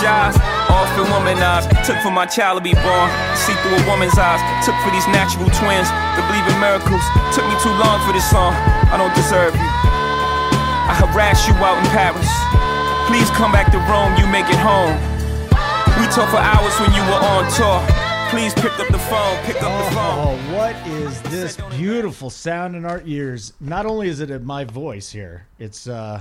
apologize. Often womanized, took for my child to be born. See through a woman's eyes, took for these natural twins to believe in miracles. Took me too long for this song. I don't deserve you. I harass you out in Paris. Please come back to Rome, you make it home. We talked for hours when you were on tour. Please pick up the phone, pick up the phone. Oh, what is this beautiful sound in our ears? Not only is it my voice here, it's uh,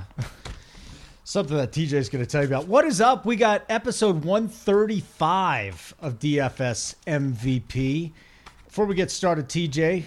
something that TJ is going to tell you about. What is up? We got episode 135 of DFS MVP. Before we get started, TJ,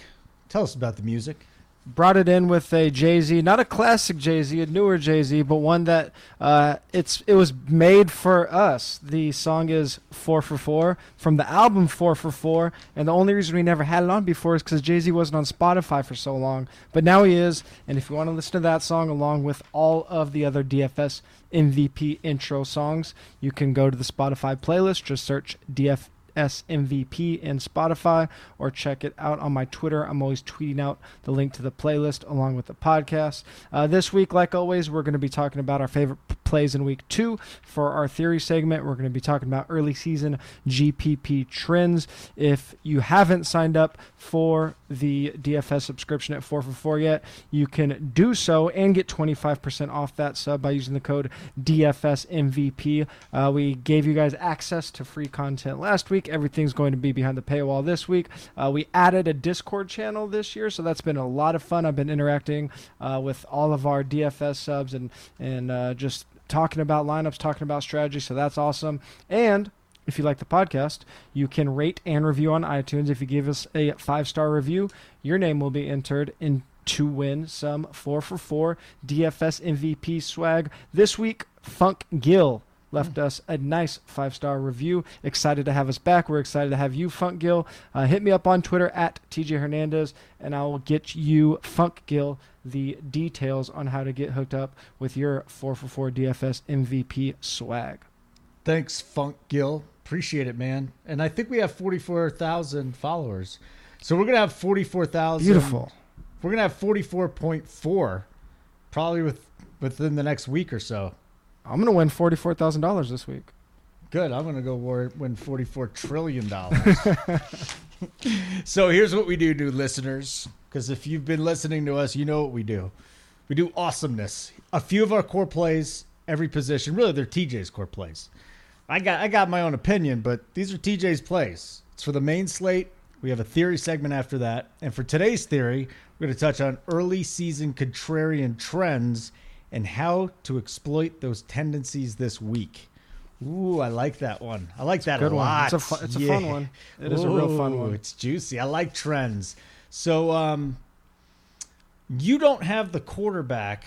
tell us about the music brought it in with a Jay Z, not a classic Jay Z, a newer Jay Z, but one that uh, it's it was made for us. The song is Four for Four from the album Four for Four, and the only reason we never had it on before is because Jay Z wasn't on Spotify for so long, but now he is. And if you want to listen to that song along with all of the other DFS MVP intro songs, you can go to the Spotify playlist. Just search DF SMVP in Spotify or check it out on my Twitter. I'm always tweeting out the link to the playlist along with the podcast. Uh, this week, like always, we're going to be talking about our favorite plays in week two for our theory segment. We're going to be talking about early season GPP trends. If you haven't signed up for the DFS subscription at 4 for 4 yet, you can do so and get 25% off that sub by using the code DFSMVP. Uh, we gave you guys access to free content last week. Everything's going to be behind the paywall this week. Uh, we added a Discord channel this year, so that's been a lot of fun. I've been interacting uh, with all of our DFS subs and, and uh, just talking about lineups, talking about strategy, so that's awesome. And if you like the podcast, you can rate and review on iTunes. If you give us a five star review, your name will be entered in to win some four for four DFS MVP swag. This week, Funk Gill left us a nice five star review. Excited to have us back. We're excited to have you, Funk Gill. Uh, hit me up on Twitter at TJ Hernandez, and I will get you, Funk Gill, the details on how to get hooked up with your 444 DFS MVP swag. Thanks, Funk Gill. Appreciate it, man. And I think we have 44,000 followers. So we're going to have 44,000. Beautiful. We're going to have 44.4 probably with within the next week or so. I'm to win $44,000 this week. Good. I'm to go war- win $44 trillion. so here's what we do, new listeners. Because if you've been listening to us, you know what we do. We do awesomeness. A few of our core plays, every position. Really, they're TJ's core plays. I got I got my own opinion, but these are TJ's plays. It's for the main slate. We have a theory segment after that. And for today's theory, we're going to touch on early season contrarian trends and how to exploit those tendencies this week. Ooh, I like that one. I like that Good a one. lot. It's a, fu- it's a fun Yeah. one. It is a real fun one. It's juicy. I like trends. So, um, you don't have the quarterback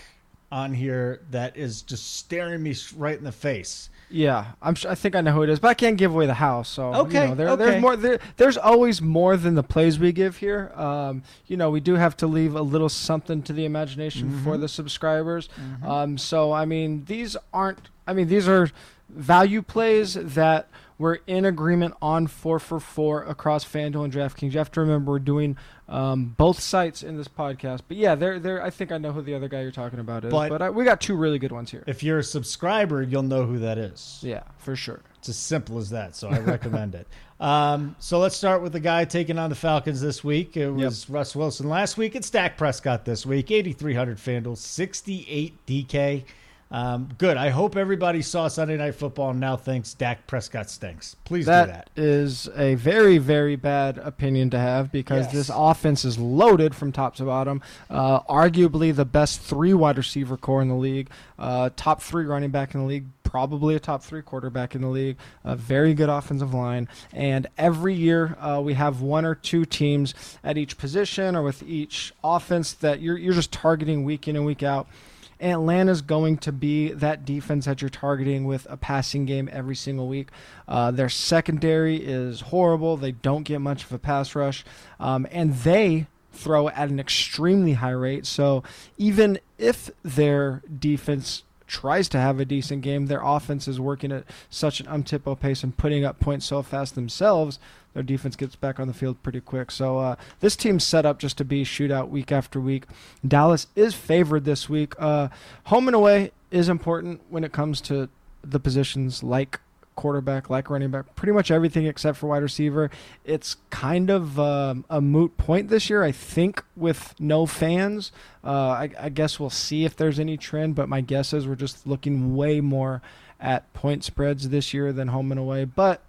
on here that is just staring me right in the face. Yeah, I'm. Sure, I think I know who it is, but I can't give away the house. So you Okay, know, there, okay. there's more. There, there's always more than the plays we give here. Um, you know, we do have to leave a little something to the imagination Mm-hmm. for the subscribers. Um, so I mean, these aren't. I mean, these are value plays that we're in agreement on four for four across FanDuel and DraftKings. You have to remember we're doing um, both sites in this podcast. But yeah, they're, they're, I think I know who the other guy you're talking about is. But- But, I, we got two really good ones here. If you're a subscriber, you'll know who that is. yeah, for sure. It's as simple as that. So I recommend it. Um, so let's start with the guy taking on the Falcons this week. It was Russ Wilson last week. It's Dak Prescott this week. 8,300 FanDuel, 68 DK. Um, good. I hope everybody saw Sunday Night Football and now thinks Dak Prescott stinks. Please do that. That is a very, very bad opinion to have because Yes. this offense is loaded from top to bottom. Uh, arguably the best three wide receiver core in the league, uh, top three running back in the league, probably a top three quarterback in the league, a very good offensive line. And every year uh, we have one or two teams at each position or with each offense that you're, you're just targeting week in and week out. Atlanta's going to be that defense that you're targeting with a passing game every single week. Uh, their secondary is horrible. They don't get much of a pass rush, um, and they throw at an extremely high rate. So even if their defense tries to have a decent game, their offense is working at such an uptempo pace and putting up points so fast themselves. Their defense gets back on the field pretty quick. So uh, this team's set up just to be shootout week after week. Dallas is favored this week. Uh, home and away is important when it comes to the positions like quarterback, like running back, pretty much everything except for wide receiver. It's kind of um, a moot point this year, I think, with no fans. Uh, I, I guess we'll see if there's any trend, but my guess is we're just looking way more at point spreads this year than home and away. But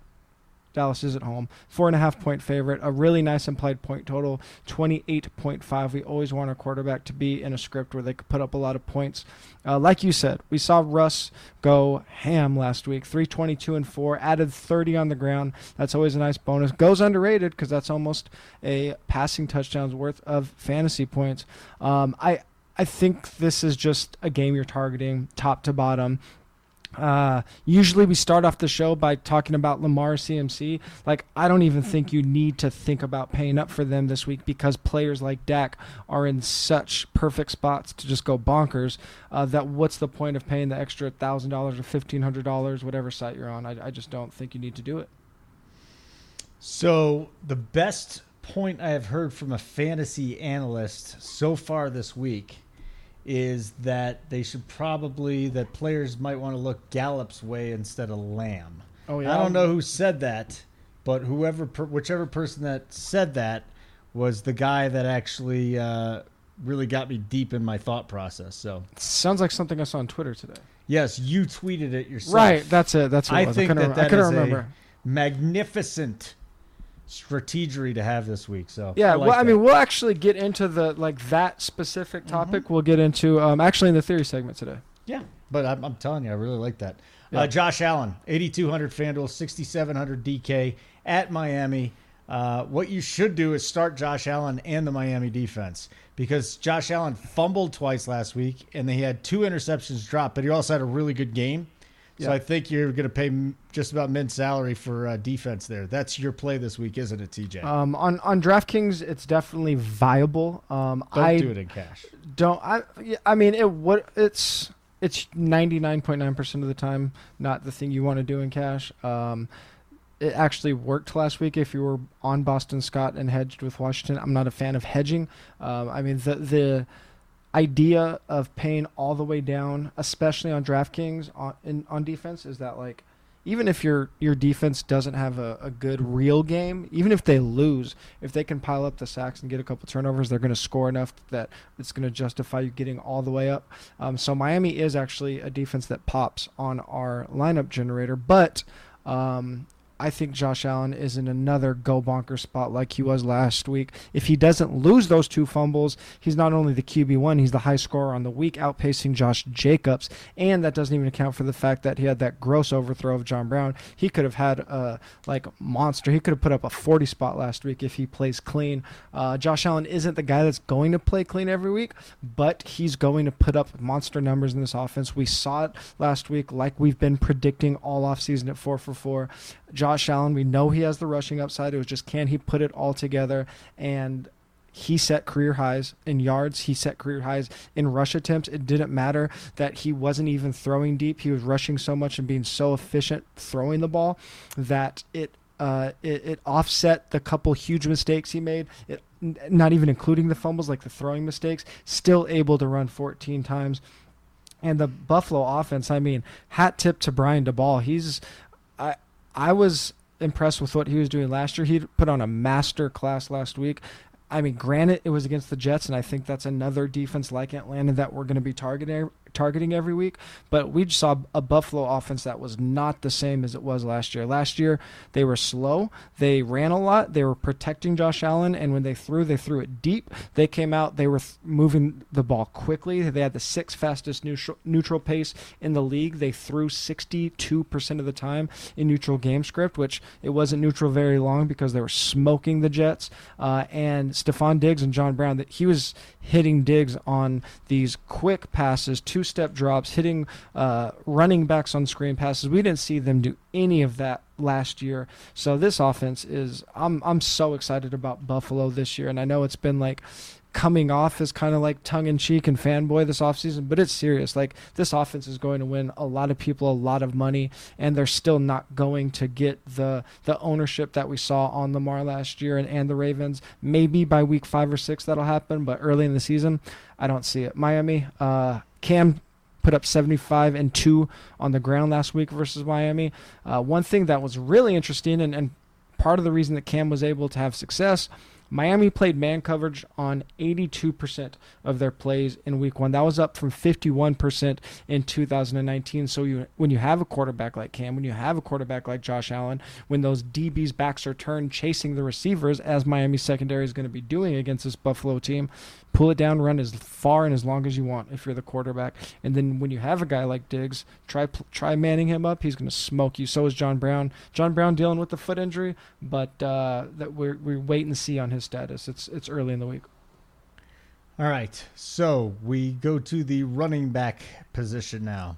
Dallas is at home. Four and a half point favorite. A really nice implied point total, 28.5. We always want our quarterback to be in a script where they could put up a lot of points. Uh, like you said, we saw Russ go ham last week, 322 and 4, added 30 on the ground. That's always a nice bonus. Goes underrated because that's almost a passing touchdowns worth of fantasy points. Um, I I think this is just a game you're targeting top to bottom. Uh, usually we start off the show by talking about Lamar CMC. Like, I don't even think you need to think about paying up for them this week because players like Dak are in such perfect spots to just go bonkers. Uh, that what's the point of paying the extra thousand dollars or fifteen hundred dollars, whatever site you're on? I, I just don't think you need to do it. So the best point I have heard from a fantasy analyst so far this week is that they should probably that players might want to look Gallup's way instead of Lamb. Oh yeah. I don't know who said that, but whoever, whichever person that said that was the guy that actually uh, really got me deep in my thought process. So Sounds like something I saw on Twitter today. yes, you tweeted it yourself. Right, that's it. That's what it I was. think I that rem- I couldn't is remember. a magnificent strategery to have this week. So Yeah, I like well, I that. mean, we'll actually get into the like that specific Mm-hmm. topic. We'll get into um, actually in the theory segment today. Yeah, but I'm, I'm telling you, I really like that. Yeah. Uh, Josh Allen, 8,200 FanDuel, 6,700 DK at Miami. Uh, what you should do is start Josh Allen and the Miami defense because Josh Allen fumbled twice last week and he had two interceptions dropped, but he also had a really good game. So I think you're going to pay just about mid salary for uh, defense there. That's your play this week, isn't it, TJ? Um, on on DraftKings, it's definitely viable. Um, Don't I do it in cash. don't. I I mean, it what it's it's ninety nine point nine percent of the time not the thing you want to do in cash. Um, it actually worked last week if you were on Boston Scott and hedged with Washington. I'm not a fan of hedging. Um, I mean the the idea of paying all the way down, especially on DraftKings on in, on defense, is that like even if your your defense doesn't have a, a good real game, even if they lose, if they can pile up the sacks and get a couple turnovers, they're going to score enough that it's going to justify you getting all the way up. Um, so Miami is actually a defense that pops on our lineup generator, but um, I think Josh Allen is in another go bonker spot like he was last week. If he doesn't lose those two fumbles, he's not only the QB1, he's the high scorer on the week, outpacing Josh Jacobs. And that doesn't even account for the fact that he had that gross overthrow of John Brown. He could have had a like monster. He could have put up a 40 spot last week if he plays clean. Uh, Josh Allen isn't the guy that's going to play clean every week, but he's going to put up monster numbers in this offense. We saw it last week, like we've been predicting all offseason at 4 for 4. Josh Allen, we know he has the rushing upside. It was just can he put it all together? And he set career highs in yards. He set career highs in rush attempts. It didn't matter that he wasn't even throwing deep. He was rushing so much and being so efficient throwing the ball that it uh, it, it offset the couple huge mistakes he made. It, not even including the fumbles, like the throwing mistakes. Still able to run 14 times. And the Buffalo offense, I mean, hat tip to Brian Daboll. He's, I, I was impressed with what he was doing last year. He put on a master class last week. I mean, granted, it was against the Jets, and I think that's another defense like Atlanta that we're going to be targeting targeting every week. But we just saw a Buffalo offense that was not the same as it was last year. Last year, they were slow. They ran a lot. They were protecting Josh Allen, and when they threw, they threw it deep. They came out. They were th- moving the ball quickly. They had the sixth fastest neutral, neutral pace in the league. They threw 62% of the time in neutral game script, which it wasn't neutral very long because they were smoking the Jets. Uh, and Stefon Diggs and John Brown, that he was hitting Diggs on these quick passes, two step drops, hitting uh, running backs on screen passes. We didn't see them do any of that last year. So this offense is I'm I'm so excited about Buffalo this year and I know it's been like coming off as kind of like tongue in cheek and fanboy this offseason, but it's serious. Like this offense is going to win a lot of people a lot of money and they're still not going to get the the ownership that we saw on Lamar last year and, and the Ravens. Maybe by week 5 or 6 that'll happen, but early in the season, I don't see it. Miami uh Cam put up 75 and 2 on the ground last week versus Miami. Uh, one thing that was really interesting, and, and part of the reason that Cam was able to have success Miami played man coverage on 82% of their plays in week one. That was up from 51% in 2019. So you, when you have a quarterback like Cam, when you have a quarterback like Josh Allen, when those DBs' backs are turned chasing the receivers, as Miami secondary is going to be doing against this Buffalo team, pull it down, run as far and as long as you want if you're the quarterback. And then when you have a guy like Diggs, try try manning him up. He's going to smoke you. So is John Brown. John Brown dealing with the foot injury, but uh, that we're we wait and see on his status. It's it's early in the week. All right, so we go to the running back position now.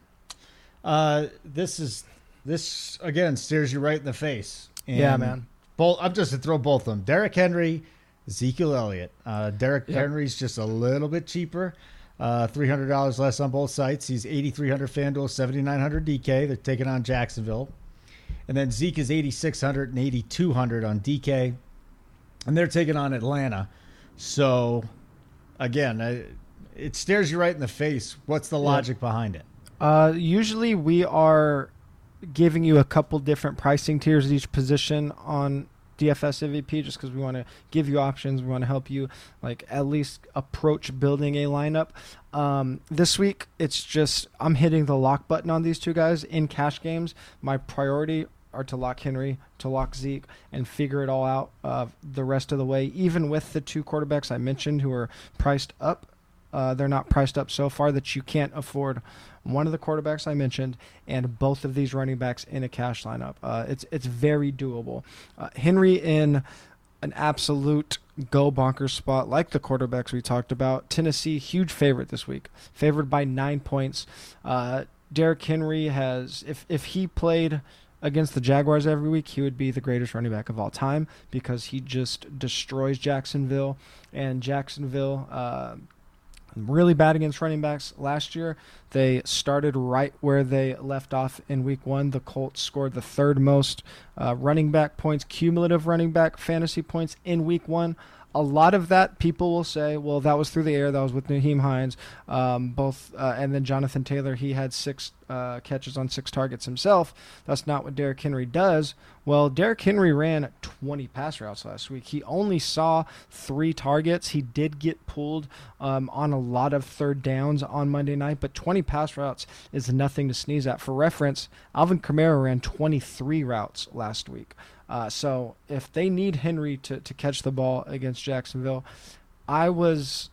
Uh, this is this again stares you right in the face. And yeah, man. Both I'm just to throw both of them. Derrick Henry Ezekiel Elliott. Uh, Derrick yep. Henry's just a little bit cheaper. Uh, $300 less on both sites. He's 8,300 FanDuel, 7,900 DK. They're taking on Jacksonville. And then Zeke is 8,600 and 8,200 on DK. And they're taking on Atlanta. So, again, it stares you right in the face. What's the logic yeah. behind it? Uh, usually we are giving you a couple different pricing tiers at each position on DFS MVP just because we want to give you options. We want to help you like at least approach building a lineup. Um, this week, it's just I'm hitting the lock button on these two guys in cash games. My priority are to lock Henry, to lock Zeke, and figure it all out uh, the rest of the way. Even with the two quarterbacks I mentioned who are priced up, uh, they're not priced up so far that you can't afford one of the quarterbacks I mentioned, and both of these running backs in a cash lineup. Uh, it's it's very doable. Uh, Henry in an absolute go bonkers spot like the quarterbacks we talked about. Tennessee huge favorite this week, favored by nine points. Uh, Derrick Henry has if if he played against the Jaguars every week, he would be the greatest running back of all time because he just destroys Jacksonville. And Jacksonville, uh, really bad against running backs last year. They started right where they left off in week one. The Colts scored the third most uh, running back points, cumulative running back fantasy points in week one a lot of that people will say, well, that was through the air. That was with Nyheim Hines, um, both, uh, and then Jonathan Taylor. He had six uh, catches on six targets himself. That's not what Derrick Henry does. Well, Derrick Henry ran 20 pass routes last week. He only saw three targets. He did get pulled um, on a lot of third downs on Monday night, but 20 pass routes is nothing to sneeze at. For reference, Alvin Kamara ran 23 routes last week. Uh, so if they need Henry to, to catch the ball against Jacksonville, I was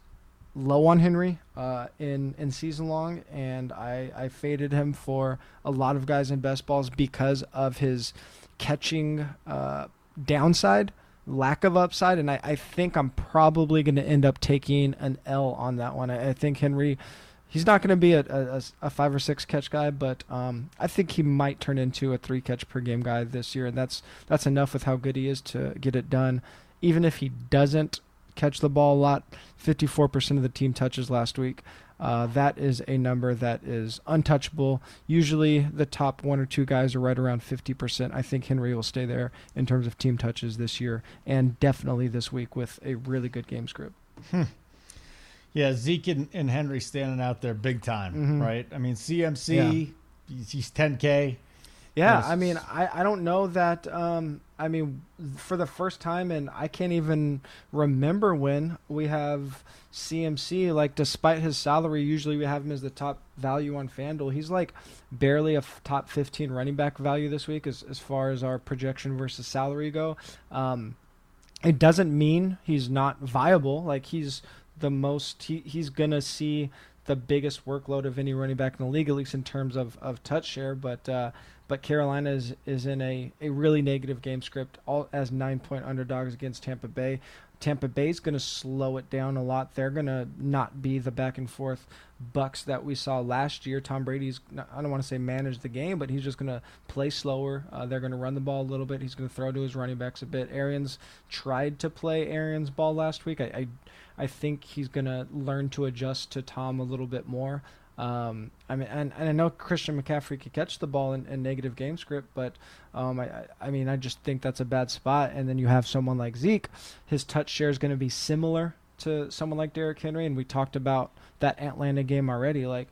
low on Henry uh, in in season long, and I, I faded him for a lot of guys in best balls because of his catching uh, downside, lack of upside, and I, I think I'm probably going to end up taking an L on that one. I, I think Henry he's not going to be a, a, a, five or six catch guy, but um, I think he might turn into a three catch per game guy this year, and that's that's enough with how good he is to get it done. Even if he doesn't catch the ball a lot, 54% of the team touches last week. Uh, that is a number that is untouchable. Usually, the top one or two guys are right around 50%. I think Henry will stay there in terms of team touches this year, and definitely this week with a really good game script. Hmm. Yeah, Zeke and, and Henry standing out there big time, mm-hmm. right? I mean, CMC, yeah. he's 10K. Yeah, I mean, I, I don't know that. Um, I mean, for the first time, and I can't even remember when we have CMC. Like, despite his salary, usually we have him as the top value on FanDuel. He's like barely a f- top 15 running back value this week as, as far as our projection versus salary go. Um, it doesn't mean he's not viable. Like, he's the most he, he's gonna see the biggest workload of any running back in the league, at least in terms of, of touch share. But uh, but Carolina is, is in a, a really negative game script, all as nine point underdogs against Tampa Bay. Tampa Bay is going to slow it down a lot. They're going to not be the back and forth bucks that we saw last year. Tom Brady's I don't want to say manage the game, but he's just going to play slower. Uh, they're going to run the ball a little bit. He's going to throw to his running backs a bit. Arians tried to play Arians ball last week. I, I I think he's going to learn to adjust to Tom a little bit more. Um, I mean, and, and I know Christian McCaffrey could catch the ball in, in negative game script, but um, I, I mean, I just think that's a bad spot. And then you have someone like Zeke, his touch share is going to be similar to someone like Derrick Henry, and we talked about that Atlanta game already. Like,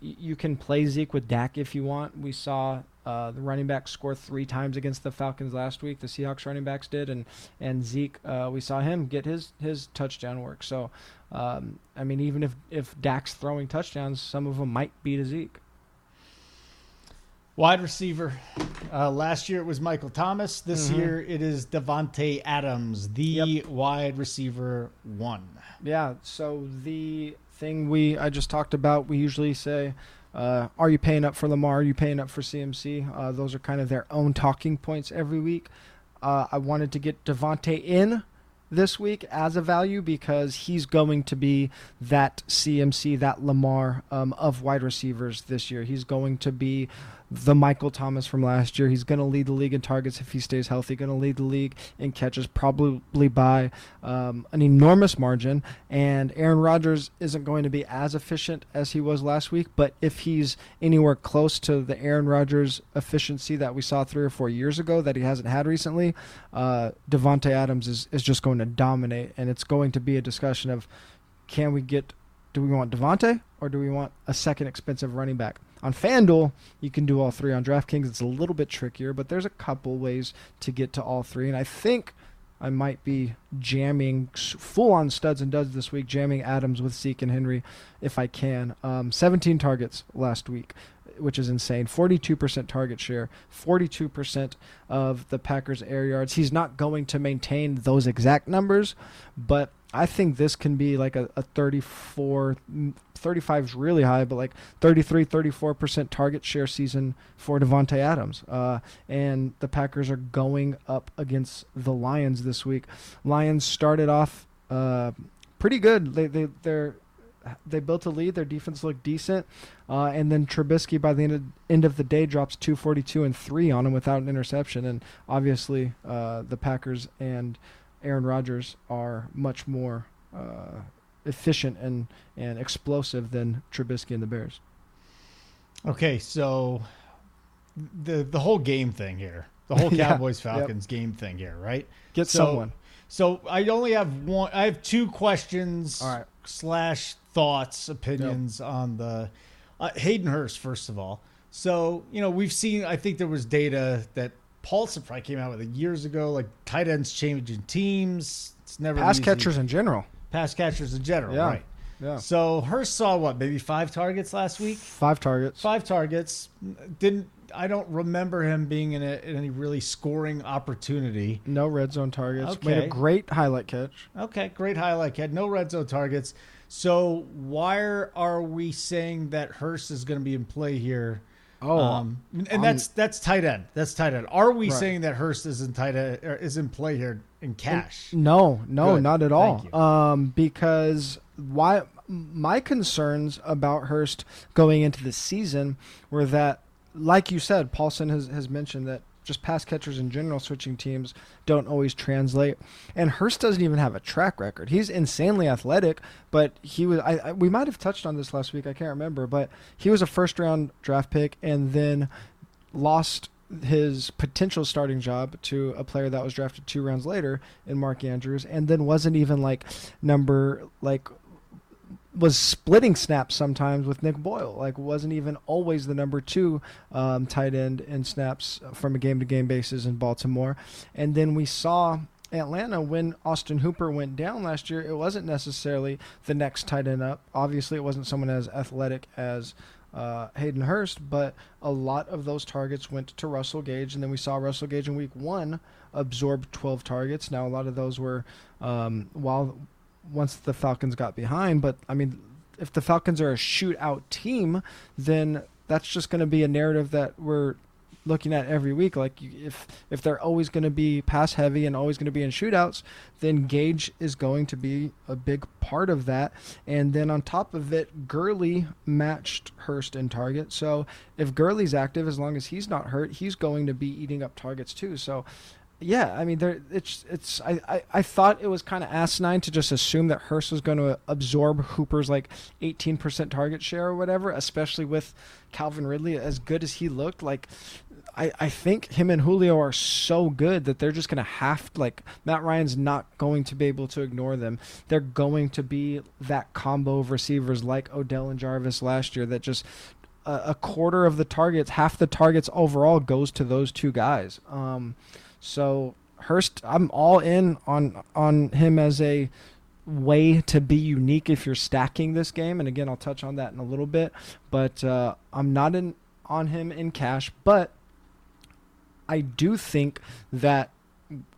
you can play Zeke with Dak if you want. We saw uh, the running back score three times against the Falcons last week. The Seahawks running backs did, and and Zeke, uh, we saw him get his his touchdown work. So, um, I mean, even if if Dak's throwing touchdowns, some of them might be to Zeke. Wide receiver. Uh, last year it was Michael Thomas. This Mhm. year it is Davante Adams, the Yep. wide receiver one. Yeah. So the thing we I just talked about, we usually say, uh, "Are you paying up for Lamar? Are you paying up for CMC?" Uh, those are kind of their own talking points every week. Uh, I wanted to get Davante in this week as a value because he's going to be that CMC, that Lamar um, of wide receivers this year. He's going to be the Michael Thomas from last year. He's going to lead the league in targets if he stays healthy. Going to lead the league in catches, probably by um, an enormous margin. And Aaron Rodgers isn't going to be as efficient as he was last week, but if he's anywhere close to the Aaron Rodgers efficiency that we saw three or four years ago that he hasn't had recently, uh, Davante Adams is, is just going to dominate, and it's going to be a discussion of can we get do we want Davante or do we want a second expensive running back? On FanDuel, you can do all three. On DraftKings, it's a little bit trickier, but there's a couple ways to get to all three. And I think I might be jamming full on studs and duds this week, jamming Adams with Zeke and Henry if I can. Um, 17 targets last week, which is insane. 42% target share, 42% of the Packers' air yards. He's not going to maintain those exact numbers, but I think this can be like a, a 34, mm, 35 is really high, but like 33, 34% target share season for Davante Adams. Uh, and the Packers are going up against the Lions this week. Lions started off uh, pretty good. They they they're they built a lead. Their defense looked decent, uh, and then Trubisky by the end of, end of the day drops 242 and three on him without an interception. And obviously, uh, the Packers and Aaron Rodgers are much more uh, efficient and and explosive than Trubisky and the Bears. Okay, so the the whole game thing here, the whole Yeah, Cowboys yep. Falcons game thing here, right? Get So- someone. So I only have one. I have two questions right. slash thoughts, opinions on the uh, Hayden Hurst. First of all, so you know we've seen. I think there was data that Paulsen probably came out with it years ago. Like tight ends changing teams. It's never Pass easy. catchers in general. pass catchers in general, Yeah. right? Yeah. So Hurst saw what maybe five targets last week. Five targets. Five targets. Didn't I don't remember him being in, a, in any really scoring opportunity. No red zone targets. Made a great highlight catch. Okay, great highlight. catch. no red zone targets. So why are we saying that Hurst is going to be in play here? Oh, um, and I'm- that's that's tight end. That's tight end. Are we Right. saying that Hurst is in tight end, or is in play here in cash? No, no, Good. not at all. Um, because why? My concerns about Hurst going into the season were that, like you said, Paulson has has mentioned that just pass catchers in general switching teams don't always translate, and Hurst doesn't even have a track record. He's insanely athletic, but he was. I, I we might have touched on this last week. I can't remember, but he was a first round draft pick, and then lost his potential starting job to a player that was drafted two rounds later in Mark Andrews, and then wasn't even like number like was splitting snaps sometimes with Nick Boyle. Like wasn't even always the number two um, tight end in snaps from a game to game basis in Baltimore, and then we saw. Atlanta, when Austin Hooper went down last year, it wasn't necessarily the next tight end up. Obviously, it wasn't someone as athletic as uh, Hayden Hurst, but a lot of those targets went to Russell Gage, and then we saw Russell Gage in Week One absorb 12 targets. Now a lot of those were um, while once the Falcons got behind, but I mean, if the Falcons are a shootout team, then that's just going to be a narrative that we're looking at every week. Like if if they're always going to be pass heavy and always going to be in shootouts, then Gage is going to be a big part of that. And then on top of it, Gurley matched Hurst in target. So if Gurley's active, as long as he's not hurt, he's going to be eating up targets too. So yeah, I mean, there it's it's. I, I, I thought it was kind of asinine to just assume that Hurst was going to absorb Hooper's like 18% target share or whatever, especially with Calvin Ridley as good as he looked. Like, I, I think him and Julio are so good that they're just going to have like, Matt Ryan's not going to be able to ignore them. They're going to be that combo of receivers like Odell and Jarvis last year that just a, a quarter of the targets, half the targets overall goes to those two guys. Um, so Hurst, I'm all in on on him as a way to be unique if you're stacking this game. And again, I'll touch on that in a little bit. But uh, I'm not in on him in cash, but I do think that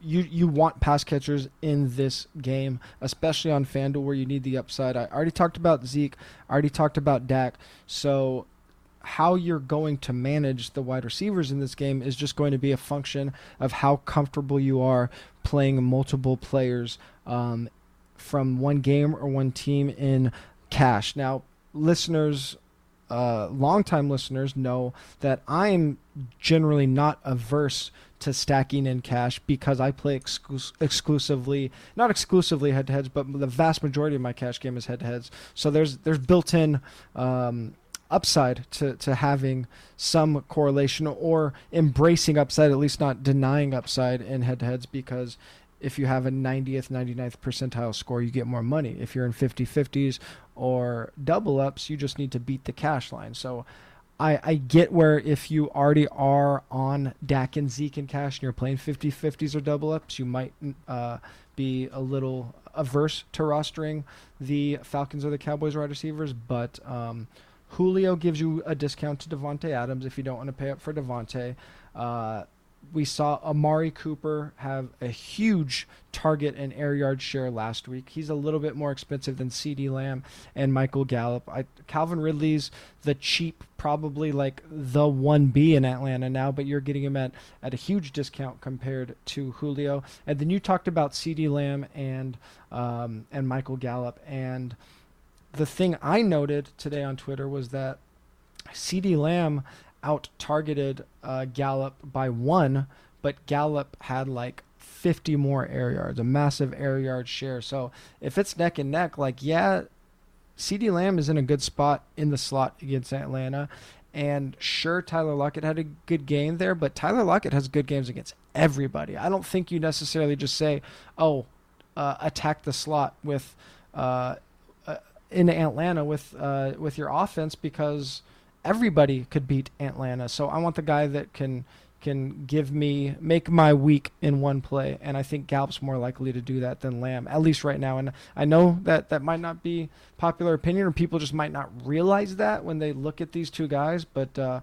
you you want pass catchers in this game, especially on FanDuel where you need the upside. I already talked about Zeke. I already talked about Dak. So how you're going to manage the wide receivers in this game is just going to be a function of how comfortable you are playing multiple players um, from one game or one team in cash. Now, listeners uh, longtime listeners know that I'm generally not averse to stacking in cash because I play exclus- exclusively, not exclusively head to heads, but the vast majority of my cash game is head to heads. So there's there's built in um, upside to, to having some correlation or embracing upside, at least not denying upside in head to heads because if you have a 90th, 99th percentile score, you get more money. If you're in 50 50s or double ups, you just need to beat the cash line. So I, I get where if you already are on Dak and Zeke and cash and you're playing 50 50s or double ups, you might uh, be a little averse to rostering the Falcons or the Cowboys wide receivers. But um, Julio gives you a discount to Davante Adams if you don't want to pay up for Davante. Uh, we saw Amari Cooper have a huge target and air yard share last week. He's a little bit more expensive than CeeDee Lamb and Michael Gallup. I, Calvin Ridley's the cheap, probably like the 1B in Atlanta now, but you're getting him at, at a huge discount compared to Julio. And then you talked about CeeDee Lamb and, um, and Michael Gallup. And the thing I noted today on Twitter was that CeeDee Lamb out targeted uh, Gallup by one, but Gallup had like 50 more air yards, a massive air yard share. So if it's neck and neck, like, yeah, CeeDee Lamb is in a good spot in the slot against Atlanta. And sure, Tyler Lockett had a good game there, but Tyler Lockett has good games against everybody. I don't think you necessarily just say, oh, uh, attack the slot with. Uh, in Atlanta with uh, with your offense because everybody could beat Atlanta. So I want the guy that can can give me make my week in one play, and I think Gallup's more likely to do that than Lamb, at least right now. And I know that that might not be popular opinion, or people just might not realize that when they look at these two guys. But uh,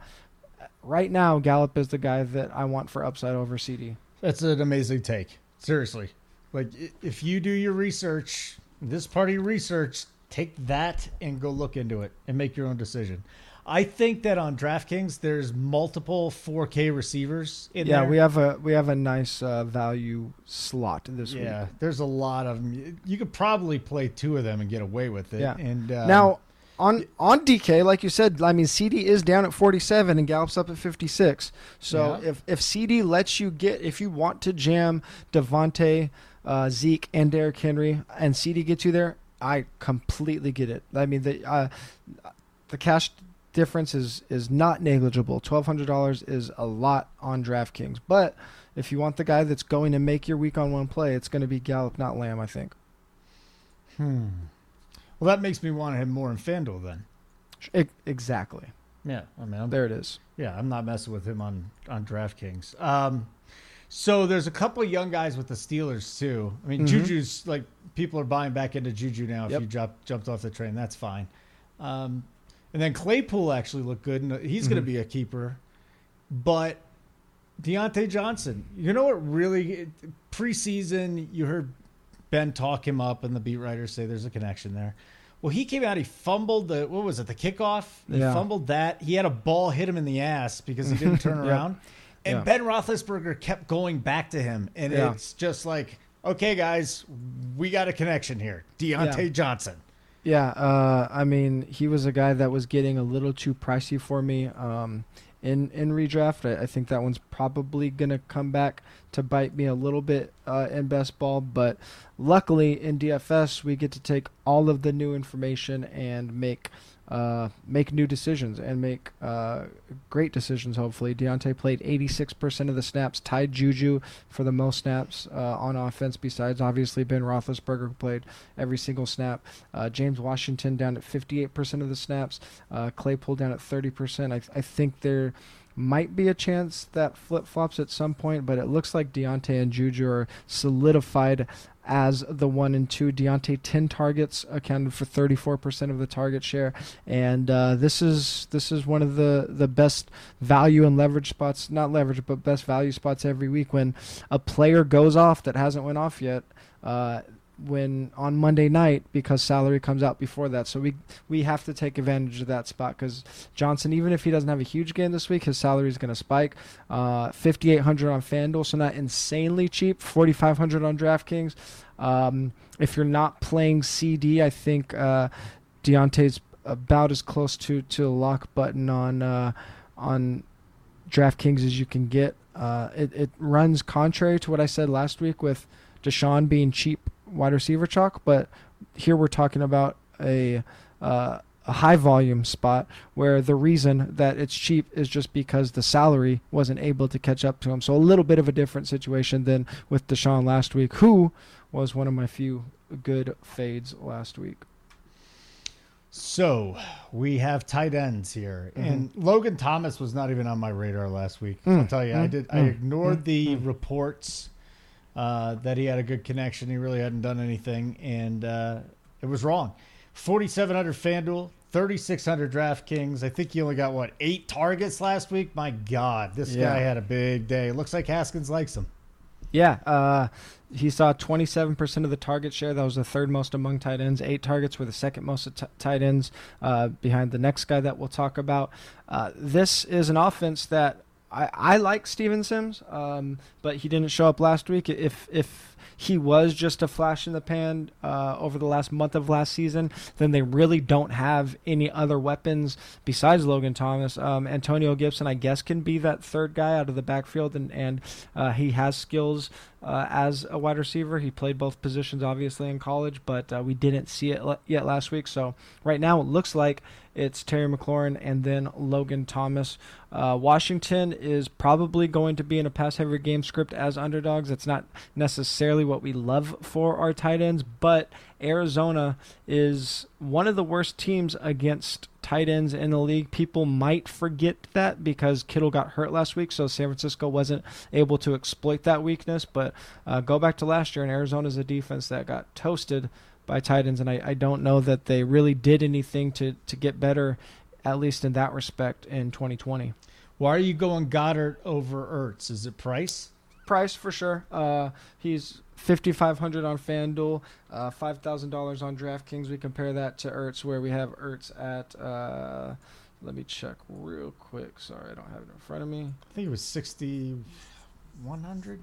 right now, Gallup is the guy that I want for upside over CeeDee. That's an amazing take. Seriously, like if you do your research, this part of your research, take that and go look into it and make your own decision. I think that on DraftKings there's multiple 4K receivers in yeah, there. we have a we have a nice uh, value slot this yeah, week. Yeah, there's a lot of them. You could probably play two of them and get away with it. Yeah. And um, now on on DK, like you said, I mean CeeDee is down at 47 and Gallup's up at 56. So Yeah. if if CeeDee lets you get if you want to jam Davante, uh, Zeke, and Derrick Henry, and CeeDee gets you there, I completely get it. I mean the uh, the cash difference is is not negligible. Twelve hundred dollars is a lot on DraftKings, but if you want the guy that's going to make your week on one play, it's going to be Gallup, not Lamb. I think. hmm. Well, that makes me want to have more in FanDuel then. E- exactly. Yeah, I mean, I'm, There it is. yeah, I'm not messing with him on on DraftKings. Um, so there's a couple of young guys with the Steelers too. I mean, Mhm. Juju's like people are buying back into Juju now. If Yep. you jumped jumped off the train, that's fine. Um, and then Claypool actually looked good, and he's going Mhm. to be a keeper. But Diontae Johnson, you know what? Really, preseason, you heard Ben talk him up, and the beat writers say there's a connection there. Well, he came out. He fumbled the what was it? The kickoff. He Yeah. fumbled that. He had a ball hit him in the ass because he didn't turn Yeah. around. And Yeah. Ben Roethlisberger kept going back to him, and Yeah. it's just like, okay, guys, we got a connection here. Diontae Yeah. Johnson. Yeah, uh, I mean, he was a guy that was getting a little too pricey for me um, in in redraft. I, I think that one's probably gonna come back to bite me a little bit uh, in best ball, but luckily in DFS we get to take all of the new information and make uh, make new decisions and make uh, great decisions. Hopefully, Diontae played 86% of the snaps, tied Juju for the most snaps uh, on offense. Besides, obviously Ben Roethlisberger who played every single snap. Uh, James Washington down at 58% of the snaps. Uh, Claypool down at 30%. I, I think there might be a chance that flip flops at some point, but it looks like Diontae and Juju are solidified as the one and two. Diontae ten targets accounted for 34% of the target share, and uh, this is this is one of the the best value and leverage spots, not leverage, but best value spots every week when a player goes off that hasn't went off yet. Uh, when on Monday night because salary comes out before that. So we we have to take advantage of that spot because Johnson, even if he doesn't have a huge game this week, his salary is going to spike. Uh, 5,800 on FanDuel, so not insanely cheap. 4,500 on DraftKings. Um, if you're not playing CeeDee, I think uh, Diontae's about as close to to lock button on uh, on DraftKings as you can get. Uh, it, it runs contrary to what I said last week with DeSean being cheap wide receiver chalk, but here we're talking about a uh, a high volume spot where the reason that it's cheap is just because the salary wasn't able to catch up to him. So a little bit of a different situation than with DeSean last week, who was one of my few good fades last week. So we have tight ends here, Mm-hmm. and Logan Thomas was not even on my radar last week. Mm, I'll tell you, I mm, did. I mm, ignored mm, the reports uh, that he had a good connection. He really hadn't done anything, and uh, it was wrong. Forty-seven hundred FanDuel, thirty-six hundred DraftKings. I think he only got what eight targets last week. My God, this Yeah. guy had a big day. Looks like Haskins likes him. Yeah, uh, he saw 27% of the target share. That was the third most among tight ends. Eight targets were the second most t- tight ends, uh, behind the next guy that we'll talk about. Uh, this is an offense that I, I like Steven Sims, um, but he didn't show up last week. If if he was just a flash in the pan uh, over the last month of last season, then they really don't have any other weapons besides Logan Thomas. Um, Antonio Gibson, I guess, can be that third guy out of the backfield, and and uh, he has skills uh, as a wide receiver. He played both positions, obviously, in college, but uh, we didn't see it le- yet last week. So right now, it looks like it's Terry McLaurin and then Logan Thomas. Uh, Washington is probably going to be in a pass heavy game script as underdogs. It's not necessarily what we love for our tight ends, but Arizona is one of the worst teams against tight ends in the league. People might forget that because Kittle got hurt last week, so San Francisco wasn't able to exploit that weakness. But uh, go back to last year, and Arizona's a defense that got toasted by tight ends, and I, I don't know that they really did anything to, to get better, at least in that respect, in 2020. Why are you going Goedert over Ertz? Is it price? Price for sure. Uh, he's 5500 on FanDuel, uh, $5,000 on DraftKings. We compare that to Ertz, where we have Ertz at. Uh, let me check real quick. Sorry, I don't have it in front of me. I think it was sixty one hundred.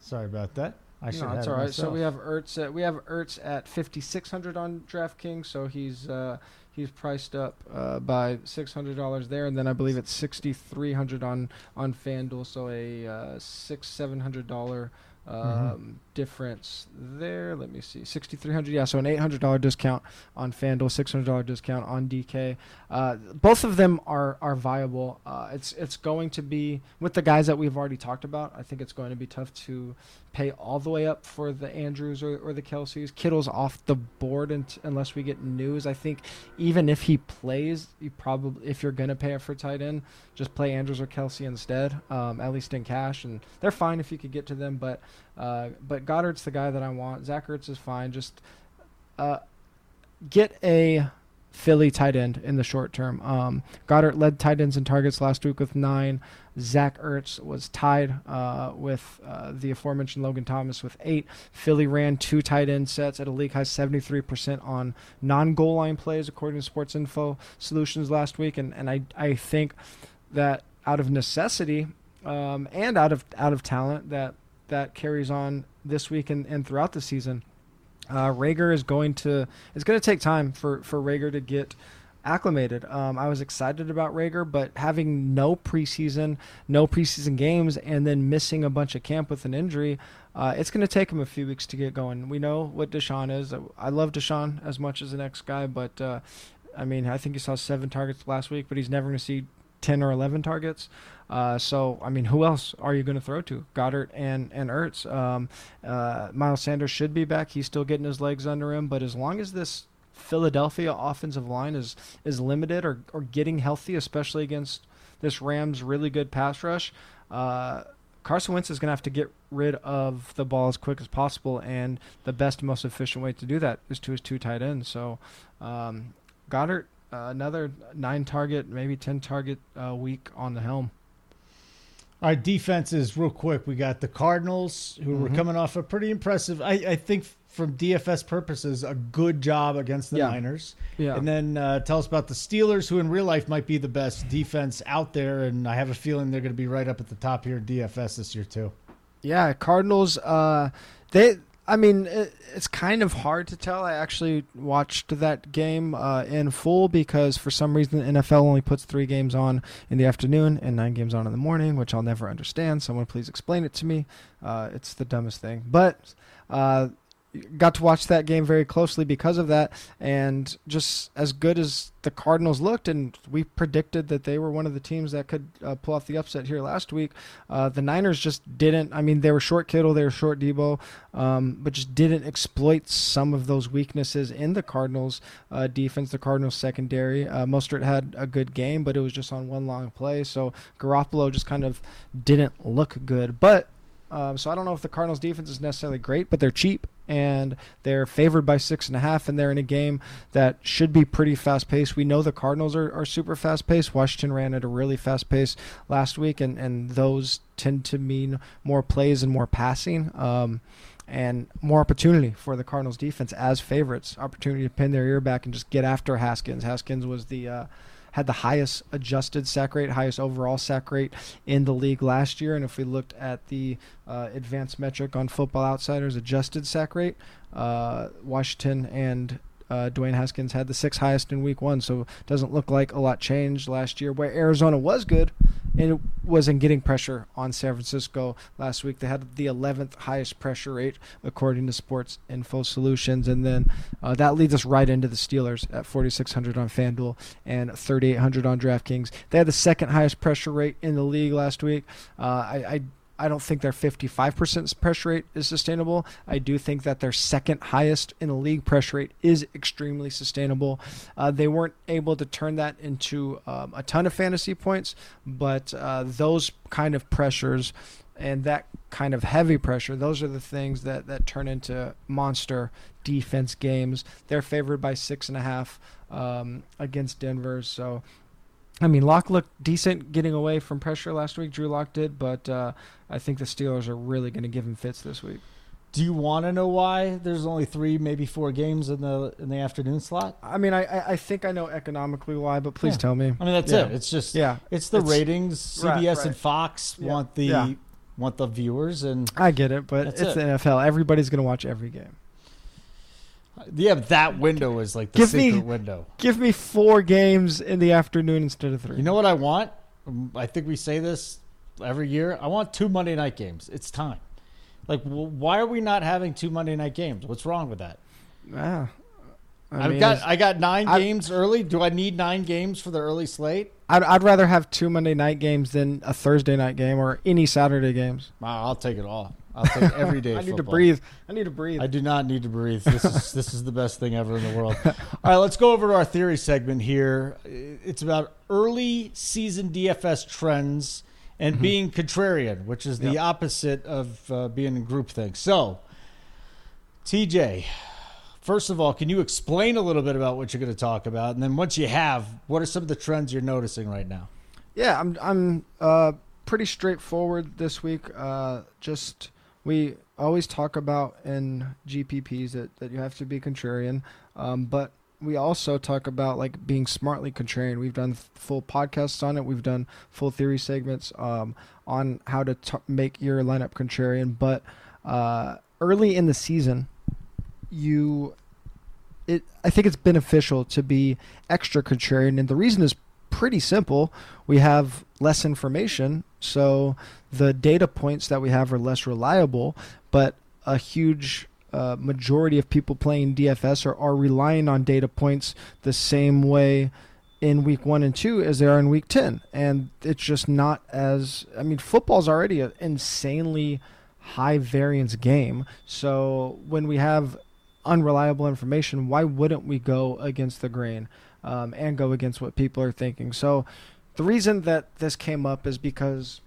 Sorry about that. I should no, it all right. So we have Ertz. At, we have Ertz at 5600 on DraftKings. So he's uh, he's priced up uh, by $600 there, and then I believe it's 6300 on on FanDuel. So a uh, six seven hundred dollar. Um, Mm-hmm. difference there. Let me see, sixty three hundred. Yeah, so an eight hundred dollar discount on FanDuel, six hundred dollar discount on DK. Uh, both of them are are viable. Uh, it's it's going to be with the guys that we've already talked about. I think it's going to be tough to pay all the way up for the Andrews or, or the Kelseys. Kittle's off the board unt unless we get news. I think even if he plays, you probably if you're gonna pay for tight end, just play Andrews or Kelsey instead, um, at least in cash, and they're fine if you could get to them. But uh, but Goedert's the guy that I want. Zach Ertz is fine. Just uh, get a Philly tight end in the short term. Um, Goedert led tight ends in targets last week with nine. Zach Ertz was tied uh, with uh, the aforementioned Logan Thomas with eight. Philly ran two tight end sets at a league high 73% on non goal line plays, according to Sports Info Solutions last week. And, and I, I think that out of necessity um, and out of out of talent, that that carries on this week and, and throughout the season. Uh, Reagor is going to it's going to take time for for Reagor to get acclimated. Um, I was excited about Reagor, but having no preseason, no preseason games, and then missing a bunch of camp with an injury, uh, it's going to take him a few weeks to get going. We know what DeSean is. I love DeSean as much as the next guy, but uh, I mean, I think he saw seven targets last week, but he's never going to see 10 or 11 targets. Uh, so, I mean, who else are you going to throw to? Goedert and, and Ertz. Um, uh, Miles Sanders should be back. He's still getting his legs under him. But as long as this Philadelphia offensive line is, is limited or, or getting healthy, especially against this Rams really good pass rush, uh, Carson Wentz is going to have to get rid of the ball as quick as possible, and the best, most efficient way to do that is to his two tight ends. So, um, Goedert, uh, another nine target, maybe ten target uh, week on the helm. All right, defenses, real quick. We got the Cardinals, who were Mhm. coming off a pretty impressive, I, I think, from DFS purposes, a good job against the Yeah. Niners. Yeah. And then uh, tell us about the Steelers, who in real life might be the best defense out there. And I have a feeling they're going to be right up at the top here in DFS this year, too. Yeah, Cardinals. Uh, they. I mean, it, it's kind of hard to tell. I actually watched that game uh, in full because for some reason the NFL only puts three games on in the afternoon and nine games on in the morning, which I'll never understand. Someone please explain it to me. Uh, it's the dumbest thing. But uh, got to watch that game very closely because of that, and just as good as the Cardinals looked, and we predicted that they were one of the teams that could uh, pull off the upset here last week. Uh, the Niners just didn't. I mean, they were short Kittle, they were short Deebo, um, but just didn't exploit some of those weaknesses in the Cardinals' uh, defense, the Cardinals' secondary. Uh, Mostert had a good game, but it was just on one long play, so Garoppolo just kind of didn't look good. But um, so I don't know if the Cardinals' defense is necessarily great, but they're cheap and they're favored by six and a half, and they're in a game that should be pretty fast paced. We know the Cardinals are, are super fast paced. Washington ran at a really fast pace last week, and, and those tend to mean more plays and more passing. Um, and more opportunity for the Cardinals defense as favorites. Opportunity to pin their ear back and just get after Haskins. Haskins was the uh, had the highest adjusted sack rate, highest overall sack rate in the league last year. And if we looked at the uh, advanced metric on Football Outsiders adjusted sack rate, uh, Washington and uh, Dwayne Haskins had the sixth highest in week one, so doesn't look like a lot changed last year. Where Arizona was good, and it was in getting pressure on San Francisco last week. They had the 11th highest pressure rate according to Sports Info Solutions, and then uh, that leads us right into the Steelers at 4,600 on FanDuel and 3,800 on DraftKings. They had the second highest pressure rate in the league last week. Uh, I, I I don't think their 55% pressure rate is sustainable. I do think that their second highest in the league pressure rate is extremely sustainable. Uh, they weren't able to turn that into um, a ton of fantasy points, but uh, those kind of pressures and that kind of heavy pressure, those are the things that, that turn into monster defense games. They're favored by six and a half um, against Denver. So I mean, Lock looked decent getting away from pressure last week. Drew Lock did, but uh, I think the Steelers are really going to give him fits this week. Do you want to know why there's only three, maybe four games in the in the afternoon slot? I mean, I, I- I think I know economically why, but please Yeah. tell me. I mean, that's Yeah. it. It's just Yeah, it's the It's- ratings. CBS right. and Fox Yeah. want the Yeah. want the viewers, and I get it, but it's it. the NFL. Everybody's going to watch every game. Yeah, that window is like the Give me- secret window. Give me four games in the afternoon instead of three. You know what I want? Um, I think we say this every year. I want two Monday night games. It's time. Like, why are we not having two Monday night games? What's wrong with that? Ah, I I've mean, got I got 9 I- games early. Do I need nine games for the early slate? I'd, I'd rather have two Monday night games than a Thursday night game or any Saturday games. Wow, I'll take it all. I'll take every day. I need to breathe. I need to breathe. I do not need to breathe. This is this is the best thing ever in the world. All right, let's go over to our theory segment here. It's about early season DFS trends and being contrarian, which is the Mm-hmm. Yep. opposite of uh, being in groupthink. So, TJ, first of all, can you explain a little bit about what you're going to talk about, and then once you have, what are some of the trends you're noticing right now? Yeah, I'm I'm uh, pretty straightforward this week. Uh, just we always talk about in GPPs that, that you have to be contrarian, um, but we also talk about like being smartly contrarian. We've done full podcasts on it. We've done full theory segments um, on how to t- make your lineup contrarian. But uh, early in the season, you it I think it's beneficial to be extra contrarian, and the reason is pretty simple. We have less information, so the data points that we have are less reliable, but a huge uh, majority of people playing DFS are, are relying on data points the same way in week one and two as they are in week 10. And it's just not as, I mean, football's already an insanely high variance game. So when we have unreliable information, why wouldn't we go against the grain um, and go against what people are thinking? So the reason that this came up is because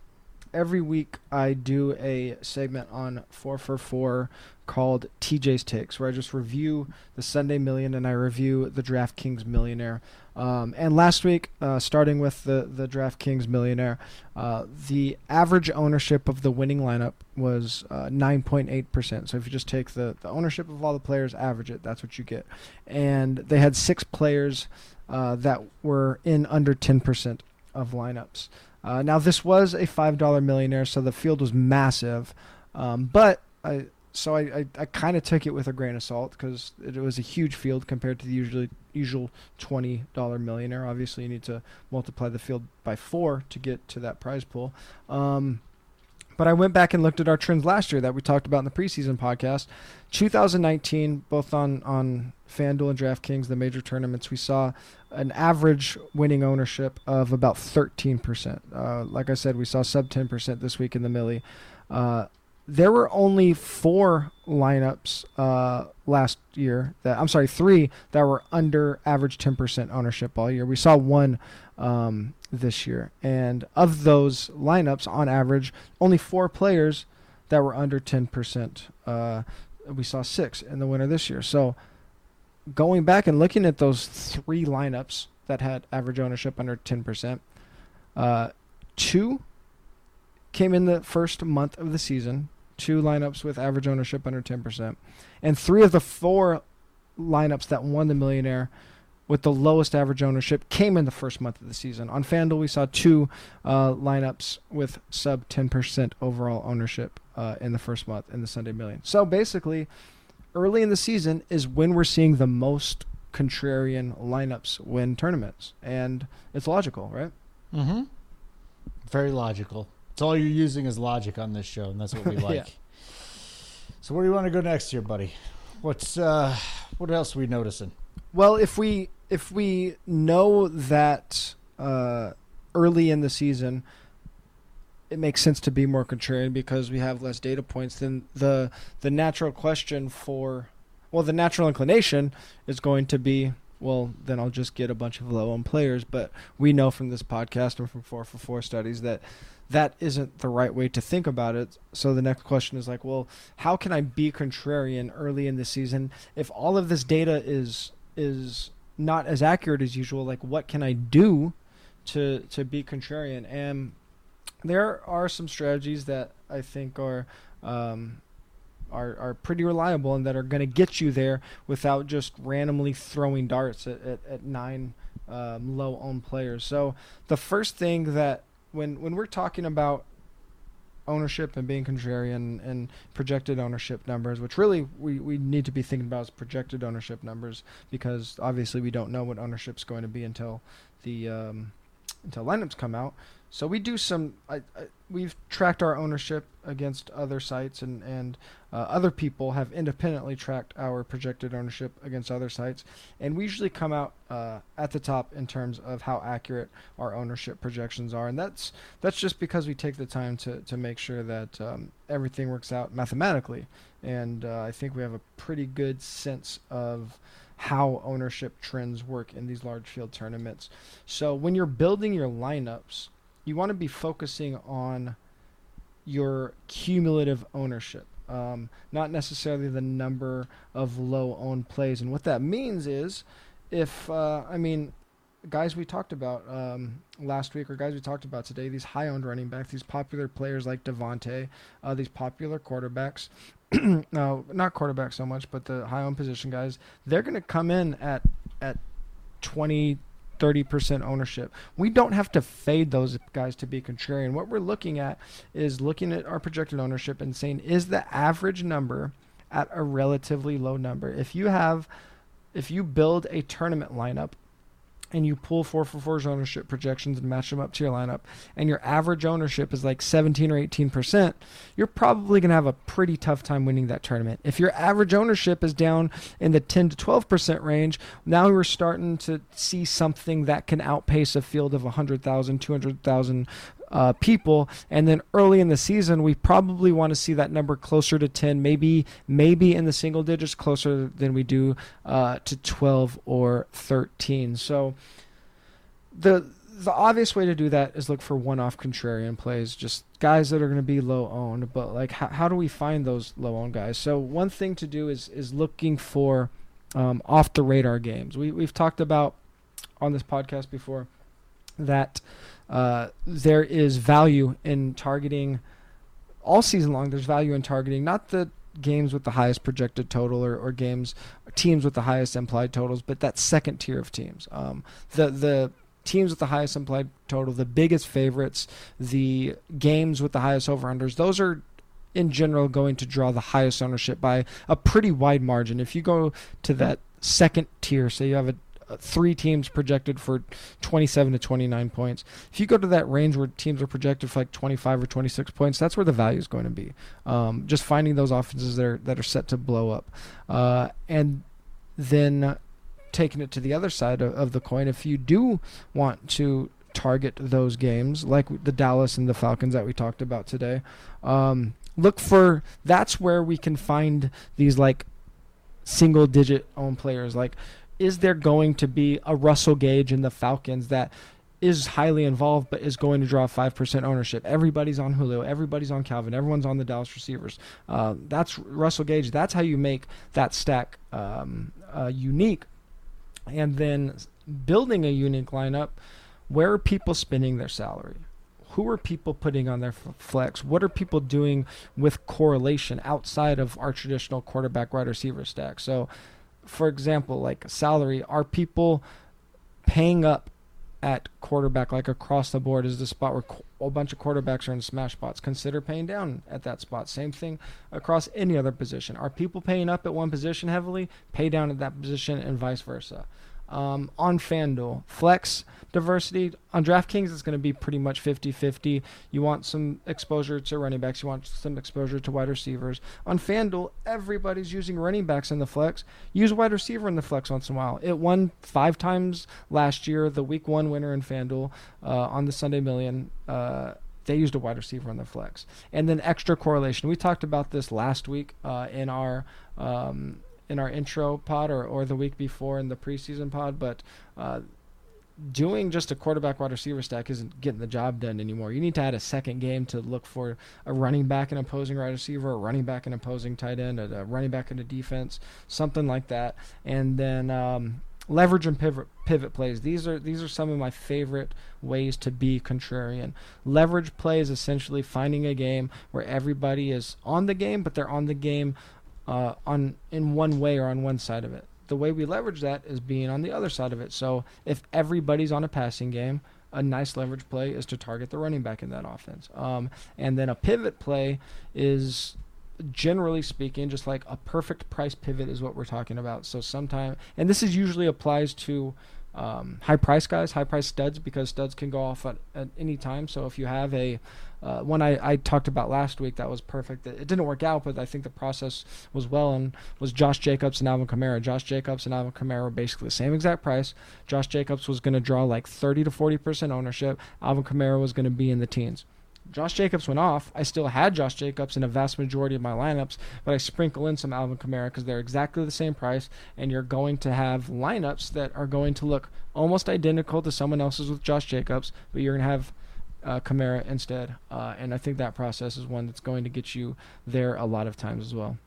every week I do a segment on 4 for 4 called TJ's Takes, where I just review the Sunday Million and I review the DraftKings Millionaire. Um, and last week, uh, starting with the, the DraftKings Millionaire, uh, the average ownership of the winning lineup was uh, 9.8%. So if you just take the, the ownership of all the players, average it, that's what you get. And they had six players uh, that were in under 10% of lineups. Uh, now, this was a $5 millionaire, so the field was massive. Um, but I, so I, I, I kind of took it with a grain of salt because it was a huge field compared to the usually usual twenty dollar millionaire. Obviously, you need to multiply the field by four to get to that prize pool. Um, but I went back and looked at our trends last year that we talked about in the preseason podcast. 2019, both on on FanDuel and DraftKings, the major tournaments, we saw an average winning ownership of about 13%. Uh, like I said, we saw sub 10% this week in the Millie. Uh, there were only four lineups uh, last year that I'm sorry, three that were under average 10% ownership all year. We saw one um, this year, and of those lineups, on average, only four players that were under 10%. Uh, we saw six in the winter this year. So, going back and looking at those three lineups that had average ownership under 10%, uh, two came in the first month of the season two lineups with average ownership under 10%, and three of the four lineups that won the millionaire with the lowest average ownership came in the first month of the season. On FanDuel, we saw two uh, lineups with sub 10% overall ownership uh, in the first month in the Sunday Million. So basically, early in the season is when we're seeing the most contrarian lineups win tournaments. And it's logical, right? Mm-hmm. Very logical. It's all you're using is logic on this show, and that's what we like. yeah. So where do you want to go next here, buddy? What's uh what else are we noticing? Well, if we if we know that uh, early in the season it makes sense to be more contrarian because we have less data points, then the the natural question for well, the natural inclination is going to be well, then I'll just get a bunch of low end players. But we know from this podcast and from four for four studies that that isn't the right way to think about it. So the next question is like, well, how can I be contrarian early in the season if all of this data is is not as accurate as usual? Like, what can I do to to be contrarian? And there are some strategies that I think are um, are are pretty reliable and that are going to get you there without just randomly throwing darts at at, at nine um, low owned players. So the first thing that when when we're talking about ownership and being contrarian and projected ownership numbers, which really we, we need to be thinking about is projected ownership numbers because obviously we don't know what ownership's going to be until the um, until lineups come out. So we do some. I, I, we've tracked our ownership against other sites, and and uh, other people have independently tracked our projected ownership against other sites, and we usually come out uh, at the top in terms of how accurate our ownership projections are, and that's that's just because we take the time to to make sure that um, everything works out mathematically, and uh, I think we have a pretty good sense of how ownership trends work in these large field tournaments. So when you're building your lineups you want to be focusing on your cumulative ownership, um, not necessarily the number of low owned plays. And what that means is, if uh, I mean, guys we talked about um, last week or guys we talked about today, these high owned running backs, these popular players like Davante, uh, these popular quarterbacks. no, not quarterbacks so much, but the high owned position guys, they're going to come in at at 20 30% ownership. We don't have to fade those guys to be contrarian. What we're looking at is looking at our projected ownership and saying, is the average number at a relatively low number? If you have, if you build a tournament lineup and you pull 4 for 4's ownership projections and match them up to your lineup, and your average ownership is like 17 or 18%, you're probably going to have a pretty tough time winning that tournament. If your average ownership is down in the 10 to 12% range, now we're starting to see something that can outpace a field of 100,000, 200,000 uh, people. And then early in the season, we probably want to see that number closer to 10, maybe maybe in the single digits, closer than we do uh, to 12 or 13. So the the obvious way to do that is look for one-off contrarian plays, just guys that are going to be low owned. But like, how, how do we find those low owned guys? So one thing to do is is looking for um, off the radar games. We we've talked about on this podcast before that uh, there is value in targeting all season long. There's value in targeting not the games with the highest projected total or, or games teams with the highest implied totals, but that second tier of teams. Um, the the teams with the highest implied total, the biggest favorites, the games with the highest over unders. Those are in general going to draw the highest ownership by a pretty wide margin. If you go to that second tier, say you have a three teams projected for 27 to 29 points. If you go to that range where teams are projected for like 25 or 26 points, that's where the value is going to be. Um, just finding those offenses that are that are set to blow up, uh, and then taking it to the other side of, of the coin. If you do want to target those games, like the Dallas and the Falcons that we talked about today, um, look for that's where we can find these like single digit own players like is there going to be a Russell Gage in the Falcons that is highly involved but is going to draw 5% ownership. Everybody's on Julio, everybody's on Calvin, everyone's on the Dallas receivers. Uh, that's Russell Gage. That's how you make that stack um, uh, unique. And then building a unique lineup, where are people spending their salary? Who are people putting on their flex? What are people doing with correlation outside of our traditional quarterback wide receiver stack? So for example, like salary, are people paying up at quarterback like across the board? Is the spot where a bunch of quarterbacks are in smash spots? Consider paying down at that spot. Same thing across any other position. Are people paying up at one position heavily? Pay down at that position and vice versa. Um, on FanDuel, flex diversity on DraftKings is going to be pretty much 50-50. You want some exposure to running backs, you want some exposure to wide receivers. On FanDuel, everybody's using running backs in the flex. Use wide receiver in the flex once in a while. It won five times last year. The Week One winner in FanDuel uh, on the Sunday Million. Uh, they used a wide receiver on the flex. And then extra correlation. We talked about this last week uh, in our um, in our intro pod or, or the week before in the preseason pod, but uh, doing just a quarterback wide receiver stack isn't getting the job done anymore. You need to add a second game to look for a running back and opposing wide receiver, a running back and opposing tight end, a, running back in a defense, something like that. And then um, leverage and pivot pivot plays. These are these are some of my favorite ways to be contrarian. Leverage play is essentially finding a game where everybody is on the game, but they're on the game uh, on in one way or on one side of it the way we leverage that is being on the other side of it. So if everybody's on a passing game, a nice leverage play is to target the running back in that offense. Um, and then a pivot play is generally speaking just like a perfect price pivot is what we're talking about. So sometime, and this is usually applies to um, high price guys, high price studs, because studs can go off at, at any time. So if you have a uh, one I, I talked about last week that was perfect. It, it didn't work out, but I think the process was well and was Josh Jacobs and Alvin Kamara. Josh Jacobs and Alvin Kamara were basically the same exact price. Josh Jacobs was going to draw like 30 to 40 percent ownership. Alvin Kamara was going to be in the teens. Josh Jacobs went off. I still had Josh Jacobs in a vast majority of my lineups, but I sprinkle in some Alvin Kamara because they're exactly the same price, and you're going to have lineups that are going to look almost identical to someone else's with Josh Jacobs, but you're going to have uh, Kamara instead. Uh, and I think that process is one that's going to get you there a lot of times as well.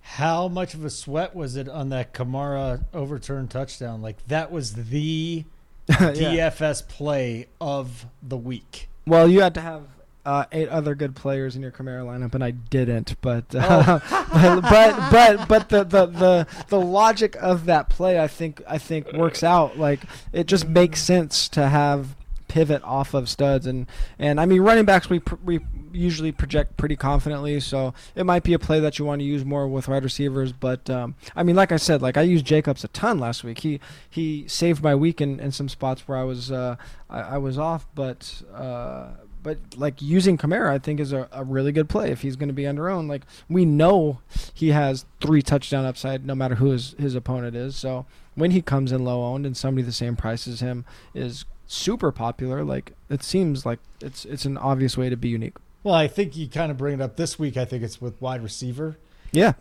How much of a sweat was it on that Kamara overturned touchdown? Like that was the yeah. DFS play of the week. Well, you had to have uh, eight other good players in your Kamara lineup, and I didn't. But uh, oh. but, but but the, the the the logic of that play, I think I think works out. Like it just makes sense to have pivot off of studs. And and I mean running backs we pr- we usually project pretty confidently. So it might be a play that you want to use more with wide receivers. But um, I mean like I said like I used Jacobs a ton last week. He he saved my week in, in some spots where I was uh, I, I was off. But uh, but like using Kamara, I think is a, a really good play if he's going to be under own. Like we know he has three touchdown upside, no matter who his, his opponent is. So when he comes in low owned and somebody the same price as him is super popular, like it seems like it's it's an obvious way to be unique. Well, I think you kind of bring it up this week. I think it's with wide receiver Yeah,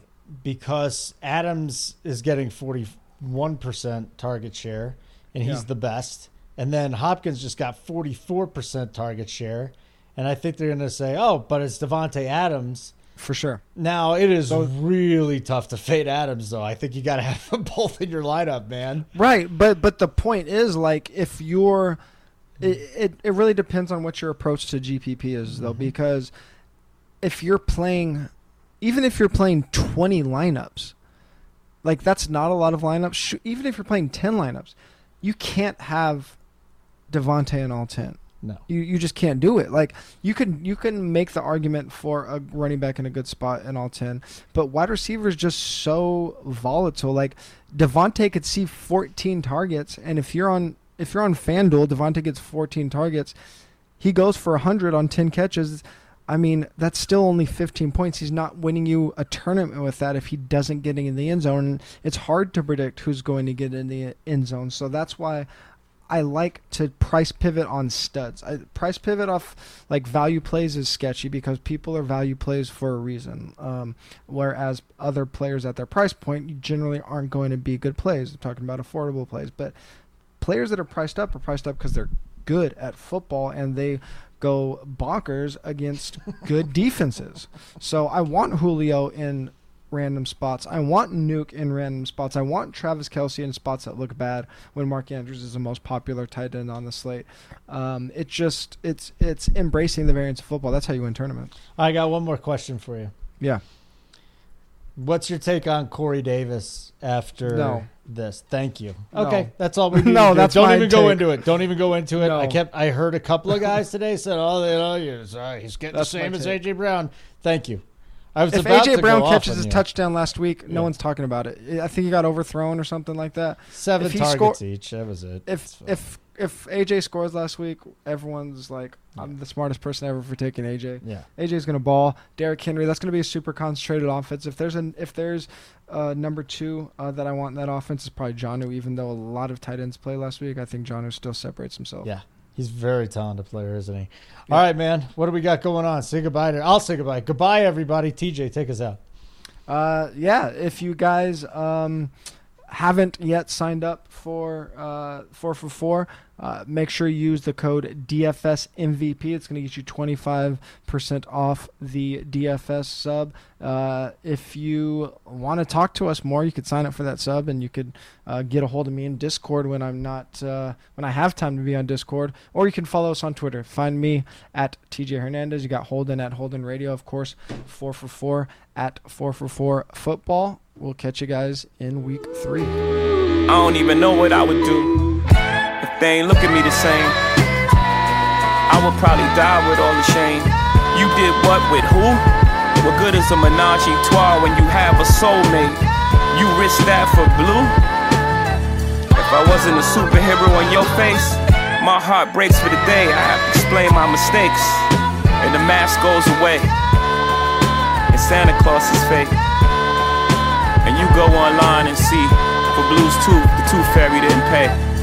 because Adams is getting 41% target share, and he's Yeah. the best. And then Hopkins just got 44% target share. And I think they're going to say, oh, but it's Davante Adams. For sure. Now, it is really tough to fade Adams, though. I think you got to have them both in your lineup, man. Right, but but the point is like if you're it, it, it really depends on what your approach to GPP is though mm-hmm. because if you're playing even if you're playing 20 lineups like that's not a lot of lineups even if you're playing 10 lineups you can't have Davante in all 10 No. you you just can't do it. Like you can you can make the argument for a running back in a good spot in all ten, but wide receiver is just so volatile. Like Davante could see 14 targets, and if you're on if you're on FanDuel, Davante gets 14 targets. He goes for 100 on 10 catches. I mean, that's still only 15 points. He's not winning you a tournament with that if he doesn't get in the end zone. It's hard to predict who's going to get in the end zone. So that's why I like to price pivot on studs. I, price pivot off like value plays is sketchy because people are value plays for a reason. Um, whereas other players at their price point generally aren't going to be good plays. I'm talking about affordable plays, but players that are priced up are priced up because they're good at football and they go bonkers against good defenses. So I want Julio in random spots. I want Nuke in random spots. I want Travis Kelce in spots that look bad when Mark Andrews is the most popular tight end on the slate. Um, it just it's it's embracing the variance of football. That's how you win tournaments. I got one more question for you. Yeah. What's your take on Corey Davis after No. this? Thank you. No. Okay, that's all we need. No, that's don't even go into it. Don't even go into it. No. I kept. I heard a couple of guys today said, "Oh, you know, he's, uh, he's getting That's the same as. AJ Brown." Thank you. I was If AJ Brown catches you. touchdown last week, no one's talking about it. I think he got overthrown or something like that. seven targets score- each. That was it. If if if AJ scores last week, everyone's like, "I'm the smartest person ever for taking AJ." yeah, AJ's gonna ball. Derrick Henry. That's gonna be a super concentrated offense. If there's an if there's uh, number two uh, that I want in that offense is probably Jonnu. Even though a lot of tight ends play last week, I think Jonnu still separates himself. yeah, he's very talented player, isn't he? Yeah. All right, man. What do we got going on? Say goodbye to. I'll say goodbye. Goodbye, everybody. TJ, take us out. Uh, yeah. If you guys um, haven't yet signed up for uh, four for four, uh, make sure you use the code DFS MVP. It's going to get you 25% off the DFS sub. Uh, if you want to talk to us more, you could sign up for that sub, and you could uh, get a hold of me in Discord when I'm not uh, when I have time to be on Discord, or you can follow us on Twitter. Find me at TJ Hernandez. You got Holden at Holden Radio, of course. Four for four at four for four football. We'll catch you guys in week three. I don't even know what I would do they ain't look at me the same. I would probably die with all the shame. You did what with who? What good is a menage a trois when you have a soulmate? You risk that for blue? If I wasn't a superhero on your face, my heart breaks for the day. I have to explain my mistakes, and the mask goes away, and Santa Claus is fake. And you go online and see for Blues Tooth, the Tooth Fairy didn't pay.